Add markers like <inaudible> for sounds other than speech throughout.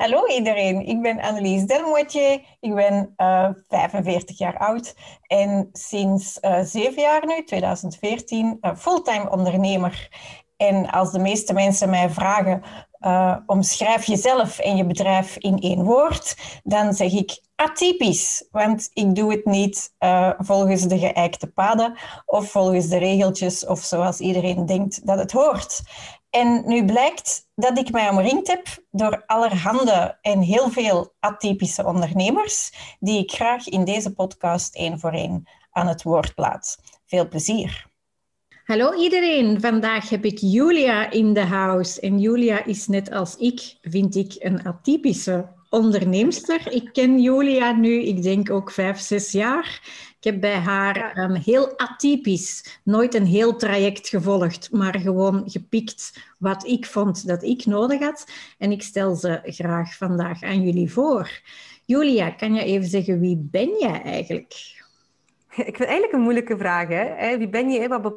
Hallo iedereen, ik ben Annelies Delmoitier. Ik ben uh, eh, 45 jaar oud en sinds uh, zeven jaar nu, 2014, uh, fulltime ondernemer. En als de meeste mensen mij vragen, omschrijf jezelf en je bedrijf in één woord, dan zeg ik atypisch, want ik doe het niet volgens de geëikte paden of volgens de regeltjes of zoals iedereen denkt dat het hoort. En nu blijkt dat ik mij omringd heb door allerhande en heel veel atypische ondernemers, die ik graag in deze podcast één voor één aan het woord laat. Veel plezier. Hallo iedereen, vandaag heb ik Julia in de house. En Julia is net als ik, vind ik, een atypische onderneemster. Ik ken Julia nu, ik denk ook vijf, zes jaar. Ik heb bij haar um, heel atypisch, nooit een heel traject gevolgd, maar gewoon gepikt wat ik vond dat ik nodig had. En ik stel ze graag vandaag aan jullie voor. Julia, kan je even zeggen, wie ben jij eigenlijk? Ik vind eigenlijk een moeilijke vraag. Hè? Wie ben je? Wat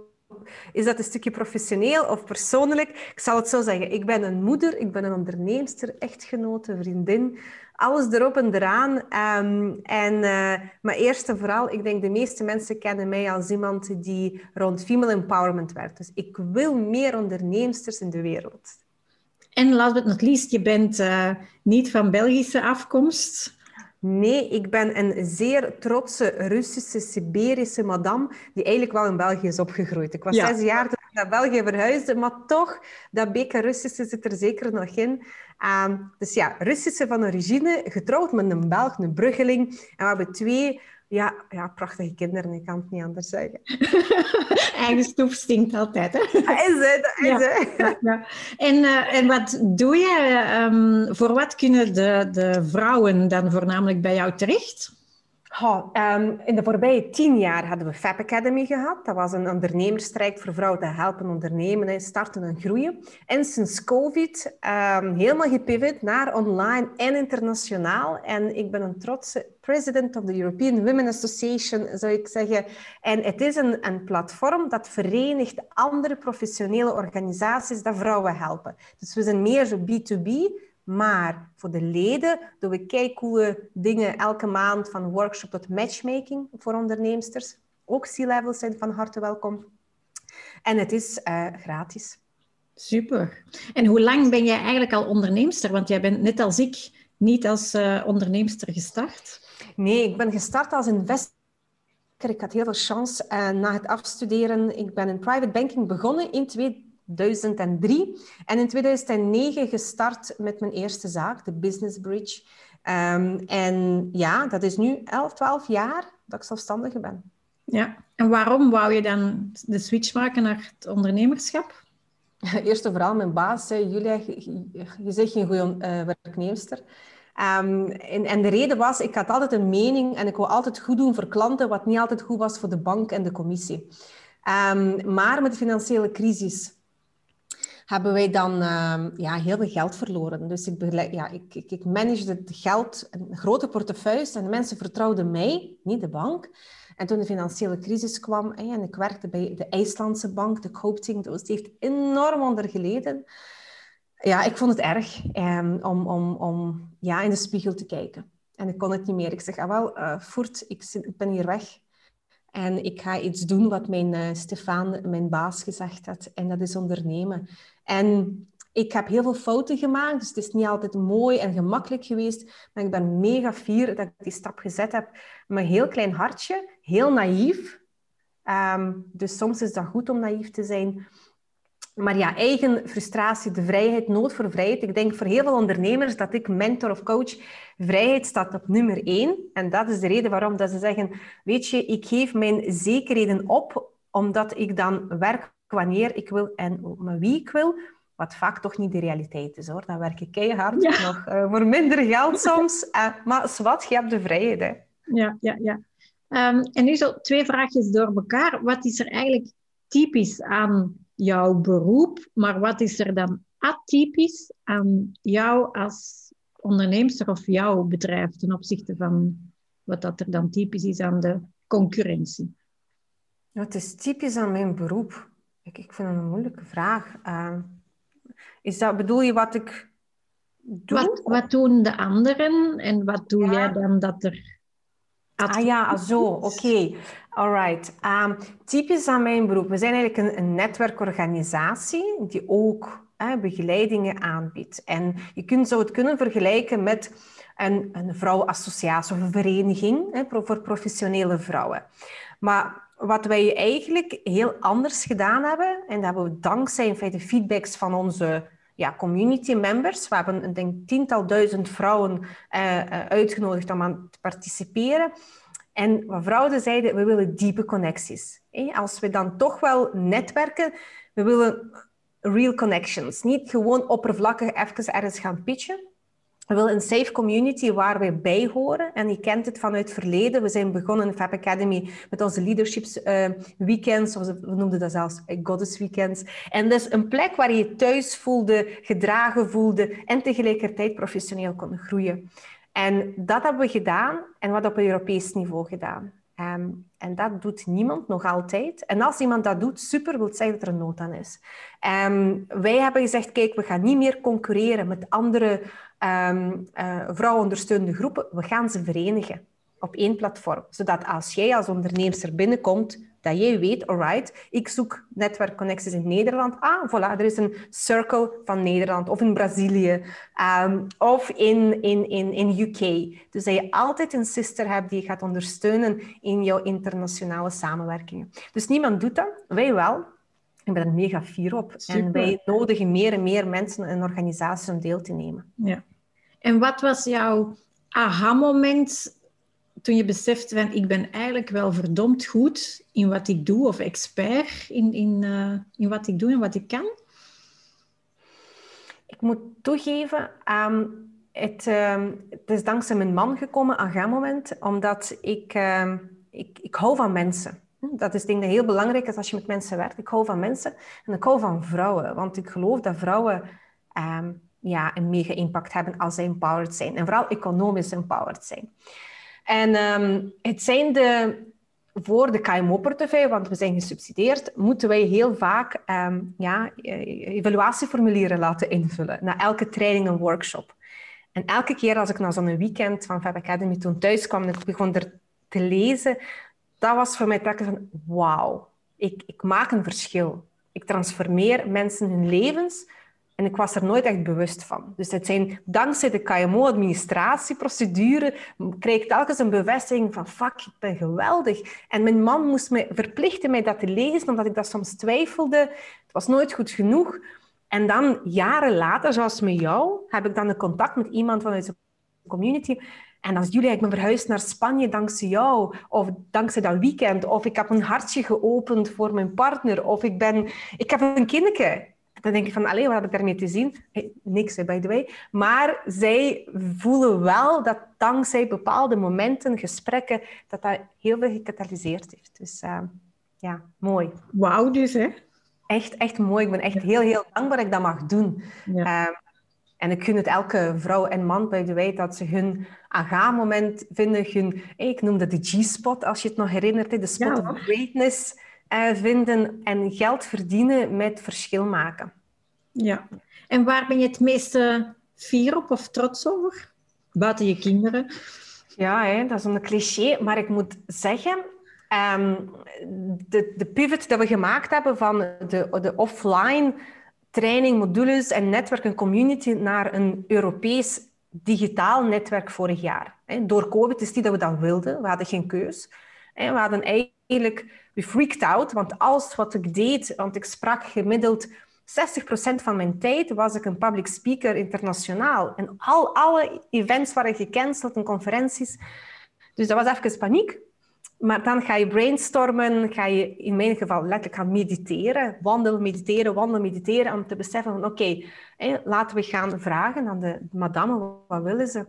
is dat een stukje professioneel of persoonlijk? Ik zal het zo zeggen. Ik ben een moeder, ik ben een onderneemster, echtgenote, vriendin. Alles erop en eraan. Um, en, uh, maar eerst en vooral, ik denk de meeste mensen kennen mij als iemand die rond female empowerment werkt. Dus ik wil meer onderneemsters in de wereld. En last but not least, je bent uh, niet van Belgische afkomst. Nee, ik ben een zeer trotse Russische, Siberische madame die eigenlijk wel in België is opgegroeid. Ik was zes jaar toen ik naar België verhuisde, maar toch, dat beetje Russische zit er zeker nog in. Uh, dus ja, Russische van origine, getrouwd met een Belg, een Bruggeling. En we hebben twee ja, ja, prachtige kinderen, ik kan het niet anders zeggen. <laughs> Eigen stoef stinkt altijd, hè? Is het, is ja, ja, ja. En, uh, en wat doe je? Um, voor wat kunnen de, de vrouwen dan voornamelijk bij jou terecht? Um, in de voorbije tien jaar hadden we Fab Academy gehad. Dat was een ondernemerstrijk voor vrouwen te helpen ondernemen en starten en groeien. En sinds COVID um, helemaal gepivot naar online en internationaal. En ik ben een trotse president of the European Women Association, zou ik zeggen. En het is een, een platform dat verenigt andere professionele organisaties dat vrouwen helpen. Dus we zijn meer zo B2B, maar voor de leden doen we kijkcoole dingen elke maand, van workshop tot matchmaking voor onderneemsters. Ook C-levels zijn van harte welkom. En het is uh, gratis. Super. En hoe lang ben jij eigenlijk al onderneemster? Want jij bent net als ik niet als uh, onderneemster gestart. Nee, ik ben gestart als investor. Ik had heel veel chance uh, na het afstuderen. Ik ben in private banking begonnen in 2003 en in 2009 gestart met mijn eerste zaak, de Business Bridge. Um, en ja, dat is nu 11, 12 jaar dat ik zelfstandige ben. Ja, en waarom wou je dan de switch maken naar het ondernemerschap? <laughs> Eerst en vooral mijn baas zei, Julia, je, je zegt geen goede uh, werknemster. Um, en, en, de reden was, ik had altijd een mening en ik wou altijd goed doen voor klanten, wat niet altijd goed was voor de bank en de commissie. Um, maar met de financiële crisis hebben wij dan uh, ja, heel veel geld verloren. Dus ik, ja, ik, ik, ik managede het geld, een grote portefeuille, en de mensen vertrouwden mij, niet de bank. En toen de financiële crisis kwam en ik werkte bij de IJslandse bank, de Coopting, die heeft enorm onder geleden. Ja, ik vond het erg um, om, om, om ja, in de spiegel te kijken. En ik kon het niet meer. Ik zeg, ah, wel, voert, ik, ik ben hier weg. En ik ga iets doen wat mijn uh, Stefan, mijn baas, gezegd had. En dat is ondernemen. En ik heb heel veel fouten gemaakt, dus het is niet altijd mooi en gemakkelijk geweest. Maar ik ben mega fier dat ik die stap gezet heb. Een heel klein hartje, heel naïef. Um, dus soms is dat goed om naïef te zijn. Maar ja, eigen frustratie, de vrijheid, nood voor vrijheid. Ik denk voor heel veel ondernemers dat ik mentor of coach, vrijheid staat op nummer één. En dat is de reden waarom dat ze zeggen, weet je, ik geef mijn zekerheden op, omdat ik dan werk wanneer ik wil en met wie ik wil. Wat vaak toch niet de realiteit is hoor. Dan werk ik keihard, nog uh, voor minder geld soms. Uh, maar wat, je hebt de vrijheid. Hè. Ja, ja, ja. Um, en nu zo twee vraagjes door elkaar. Wat is er eigenlijk typisch aan jouw beroep, maar wat is er dan atypisch aan jou als onderneemster of jouw bedrijf ten opzichte van wat dat er dan typisch is aan de concurrentie? Wat is typisch aan mijn beroep? Ik, ik vind dat een moeilijke vraag. Uh, is dat, bedoel je wat ik doe. Wat, wat doen de anderen en wat doe jij dan dat er... Ah ja, zo, oké. Okay. Alright. Um, typisch aan mijn beroep. We zijn eigenlijk een, een netwerkorganisatie die ook begeleidingen aanbiedt. En je kunt, zou het kunnen vergelijken met een, een vrouwenassociatie of een vereniging hè, voor professionele vrouwen. Maar wat wij eigenlijk heel anders gedaan hebben, en dat hebben we dankzij in feite feedbacks van onze ja, community members. We hebben een tiental duizend vrouwen uh, uitgenodigd om aan te participeren. En wat vrouwen zeiden, we willen diepe connecties. Als we dan toch wel netwerken, we willen real connections. Niet gewoon oppervlakkig even ergens gaan pitchen. We willen een safe community waar we bij horen. En je kent het vanuit het verleden. We zijn begonnen in Fab Academy met onze leaderships uh, weekends. We noemden dat zelfs goddess weekends. En dus een plek waar je thuis voelde, gedragen voelde en tegelijkertijd professioneel kon groeien. En dat hebben we gedaan en wat op Europees niveau gedaan. Ehm, en dat doet niemand nog altijd. En als iemand dat doet, super, wil zeggen dat er een nood aan is. Um, wij hebben gezegd, kijk, we gaan niet meer concurreren met andere um, uh, vrouwenondersteunende groepen. We gaan ze verenigen op één platform. Zodat als jij als ondernemer binnenkomt, dat jij weet, alright, ik zoek netwerkconnecties in Nederland. Ah, voilà, er is een circle van Nederland of in Brazilië um, of in, in, in, in UK. Dus dat je altijd een sister hebt die je gaat ondersteunen in jouw internationale samenwerkingen. Dus niemand doet dat, wij wel. Ik ben er mega fier op. En wij nodigen meer en meer mensen en organisaties om deel te nemen. Ja. En wat was jouw aha-moment toen je besefte van ik ben eigenlijk wel verdomd goed in wat ik doe of expert in, in, uh, in wat ik doe en wat ik kan? Ik moet toegeven, um, het, uh, het, is dankzij mijn man gekomen, aan moment, omdat ik, uh, ik, ik hou van mensen. Dat is denk ik heel belangrijk is als je met mensen werkt. Ik hou van mensen en ik hou van vrouwen, want ik geloof dat vrouwen ja, een mega impact hebben als ze empowered zijn. En vooral economisch empowered zijn. En um, het zijn de, voor de KMO-portefeuille, want we zijn gesubsidieerd, moeten wij heel vaak um, ja, eh, evaluatieformulieren laten invullen. Na elke training en workshop. En elke keer als ik na zo'n weekend van Fab Academy toen thuis kwam en ik begon er te lezen, dat was voor mij het van wauw, ik, ik maak een verschil. Ik transformeer mensen hun levens en ik was er nooit echt bewust van. Dus het zijn, dankzij de KMO-administratieprocedure kreeg ik telkens een bevestiging van fuck, ik ben geweldig. En mijn man moest mij verplichten mij dat te lezen, omdat ik dat soms twijfelde. Het was nooit goed genoeg. En dan jaren later, zoals met jou, heb ik dan een contact met iemand vanuit de community. En als jullie, ik ben verhuisd naar Spanje dankzij jou, of dankzij dat weekend, of ik heb een hartje geopend voor mijn partner, of ik, ben, ik heb een kindje dan denk je van, alleen wat heb ik daarmee te zien? niks, by the way. Maar zij voelen wel dat dankzij bepaalde momenten, gesprekken, dat dat heel veel gecatalyseerd heeft. Dus uh, ja, mooi. Wauw dus, hè? Echt, echt mooi. Ik ben echt heel, heel dankbaar dat ik dat mag doen. Ja. Uh, en ik gun het elke vrouw en man, by the way, dat ze hun aga-moment vinden. Hun, ik noemde de G-spot, als je het nog herinnert, de spot of greatness uh, vinden en geld verdienen met verschil maken. Ja. En waar ben je het meeste fier op of trots over? Buiten je kinderen? Ja, hè, dat is een cliché, maar ik moet zeggen, um, de, de pivot dat we gemaakt hebben van de, de offline training, modules en netwerk en community naar een Europees digitaal netwerk vorig jaar. Door COVID is niet dat we dat wilden, we hadden geen keus. We hadden eigenlijk we freaked out, want alles wat ik deed, want ik sprak gemiddeld 60% van mijn tijd was ik een public speaker internationaal. En al, alle events waren gecanceld en conferenties. Dus dat was even paniek. Maar dan ga je brainstormen, ga je in mijn geval letterlijk gaan mediteren. Wandelen, mediteren, wandelen, mediteren. Om te beseffen van oké, laten we gaan vragen aan de madame, wat willen ze?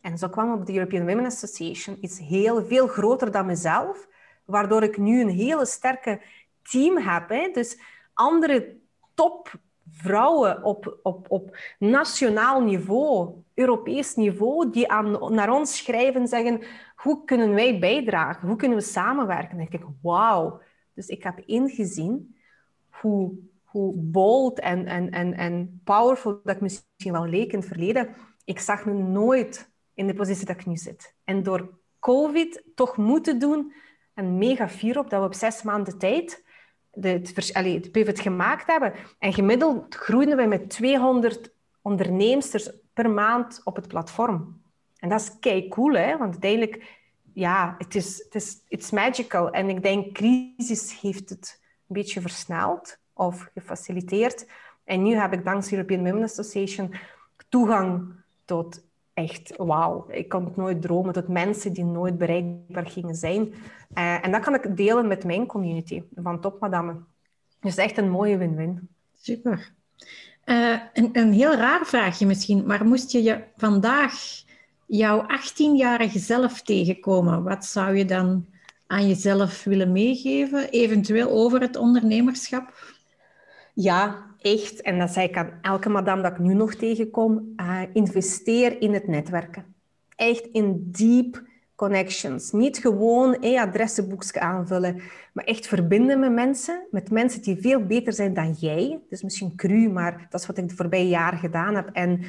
En zo kwam op de European Women Association iets heel veel groter dan mezelf waardoor ik nu een hele sterke team heb. Hè? Dus andere topvrouwen op, op, op nationaal niveau, Europees niveau, die aan, naar ons schrijven en zeggen, hoe kunnen wij bijdragen? Hoe kunnen we samenwerken? En ik denk, wauw. Dus ik heb ingezien hoe, hoe bold en, en, en, en powerful dat ik misschien wel leek in het verleden. Ik zag me nooit in de positie dat ik nu zit. En door COVID toch moeten doen, en mega fier op dat we op zes maanden tijd het, allee, het pivot gemaakt hebben. En gemiddeld groeiden we met 200 onderneemsters per maand op het platform. En dat is kei cool, hè? want uiteindelijk, ja, het is, het is it's magical. En ik denk, crisis heeft het een beetje versneld of gefaciliteerd. En nu heb ik dankzij European Women Association toegang tot echt wauw. Ik kon het nooit dromen tot mensen die nooit bereikbaar gingen zijn. Uh, en dat kan ik delen met mijn community van topmadammen. Dus echt een mooie win-win. Super. Uh, een, een heel raar vraagje misschien, maar moest je, je vandaag jouw 18-jarige zelf tegenkomen, wat zou je dan aan jezelf willen meegeven, eventueel over het ondernemerschap? Ja, echt, en dat zei ik aan elke madame dat ik nu nog tegenkom, uh, investeer in het netwerken. Echt in deep connections. Niet gewoon een adressenboekje aanvullen, maar echt verbinden met mensen, met mensen die veel beter zijn dan jij. Is misschien cru, maar dat is wat ik de voorbije jaren gedaan heb. En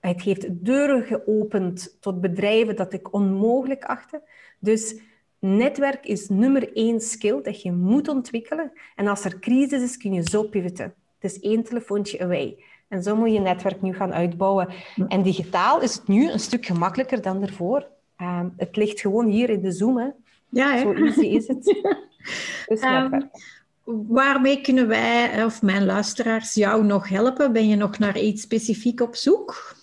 het heeft deuren geopend tot bedrijven dat ik onmogelijk achtte. Dus netwerk is nummer één skill dat je moet ontwikkelen. En als er crisis is, kun je zo pivoten. Het is één telefoontje away. En zo moet je netwerk nu gaan uitbouwen. En digitaal is het nu een stuk gemakkelijker dan ervoor. Um, het ligt gewoon hier in de Zoom. Hè. Ja, hè? Zo easy is het. <laughs> dus um, waarmee kunnen wij, of mijn luisteraars, jou nog helpen? Ben je nog naar iets specifiek op zoek?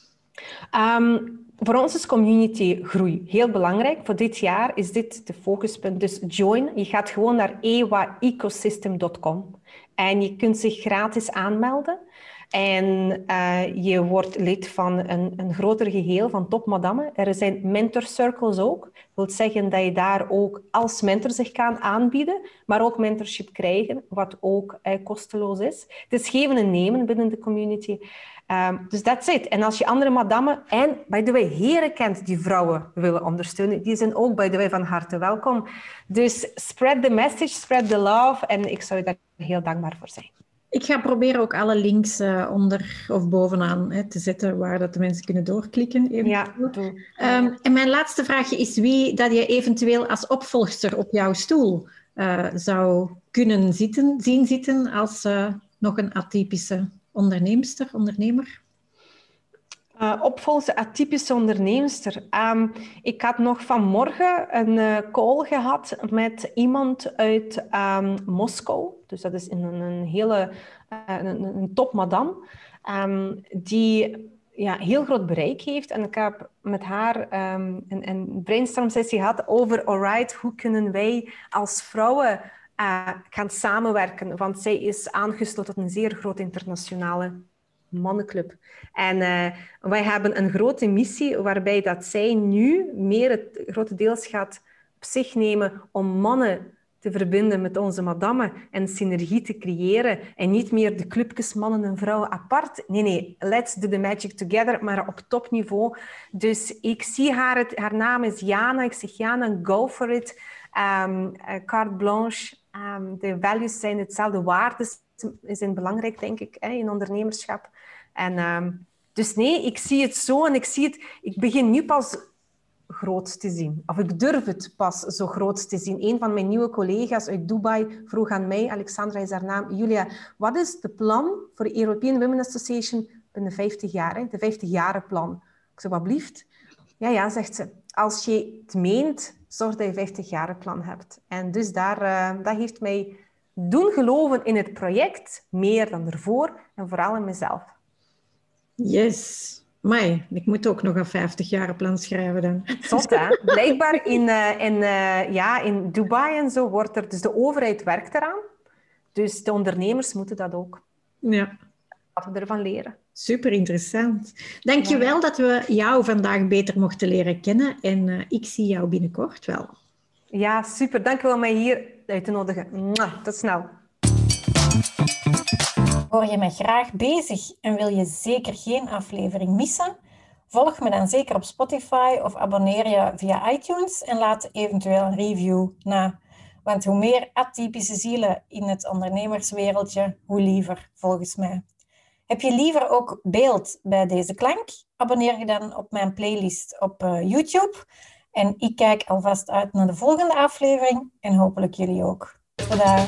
Um, voor ons is community groei heel belangrijk. Voor dit jaar is dit de focuspunt. Dus join. Je gaat gewoon naar ewaecosystem.com en je kunt zich gratis aanmelden. En uh, je wordt lid van een, een groter geheel van topmadammen. Er zijn mentor circles ook. Dat wil zeggen dat je daar ook als mentor zich kan aanbieden, maar ook mentorship krijgen, wat ook uh, kosteloos is. Het is geven en nemen binnen de community. Um, dus that's it. En als je andere madammen en, by the way, heren kent die vrouwen willen ondersteunen, die zijn ook, by the way, van harte welkom. Dus spread the message, spread the love. En ik zou je daar heel dankbaar voor zijn. Ik ga proberen ook alle links uh, onder of bovenaan hè, te zetten waar dat de mensen kunnen doorklikken. Ja, um, en mijn laatste vraagje is wie dat je eventueel als opvolgster op jouw stoel uh, zou kunnen zitten, zien zitten als uh, nog een atypische onderneemster, ondernemer? Uh, opvolgde atypische onderneemster. Um, ik had nog vanmorgen een uh, call gehad met iemand uit um, Moskou. Dus dat is een, een hele uh, een, een top madame. Um, die ja, heel groot bereik heeft. En ik heb met haar een, een brainstorm sessie gehad over, alright, hoe kunnen wij als vrouwen gaan samenwerken? Want zij is aangesloten tot een zeer grote internationale mannenclub. En uh, wij hebben een grote missie waarbij dat zij nu meer het grote deels gaat op zich nemen om mannen te verbinden met onze madammen en synergie te creëren. En niet meer de clubjes mannen en vrouwen apart. Nee, nee, let's do the magic together, maar op topniveau. Dus ik zie haar, het, haar naam is Jana. Ik zeg Jana, go for it. Um, carte blanche. Um, de values zijn hetzelfde, waarden zijn belangrijk, denk ik, hè, in ondernemerschap. En, uh, dus nee, ik zie het zo en ik zie het... Ik begin nu pas groot te zien. Of ik durf het pas zo groot te zien. Een van mijn nieuwe collega's uit Dubai vroeg aan mij, Alexandra is haar naam, Julia, wat is de plan voor de European Women Association binnen 50 jaar? Hè? De 50-jaren plan. Ik zei, wat blieft? Ja, ja, zegt ze. Als je het meent, zorg dat je 50 jaren plan hebt. En dus daar, uh, dat heeft mij doen geloven in het project, meer dan ervoor, en vooral in mezelf. Yes. Maar ik moet ook nog een 50 jaar plan schrijven dan. Zot, hè? Blijkbaar in, uh, in, uh, ja, in Dubai en zo wordt er... Dus de overheid werkt eraan. Dus de ondernemers moeten dat ook. Ja. Laten we ervan leren. Super interessant. Dank je wel dat we jou vandaag beter mochten leren kennen. En uh, ik zie jou binnenkort wel. Ja, super. Dank je wel om mij hier uit te nodigen. Mwah, tot snel. Hoor je me graag bezig en wil je zeker geen aflevering missen? Volg me dan zeker op Spotify of abonneer je via iTunes en laat eventueel een review na. Want hoe meer atypische zielen in het ondernemerswereldje, hoe liever, volgens mij. Heb je liever ook beeld bij deze klank? Abonneer je dan op mijn playlist op uh, YouTube. En ik kijk alvast uit naar de volgende aflevering en hopelijk jullie ook. Tada!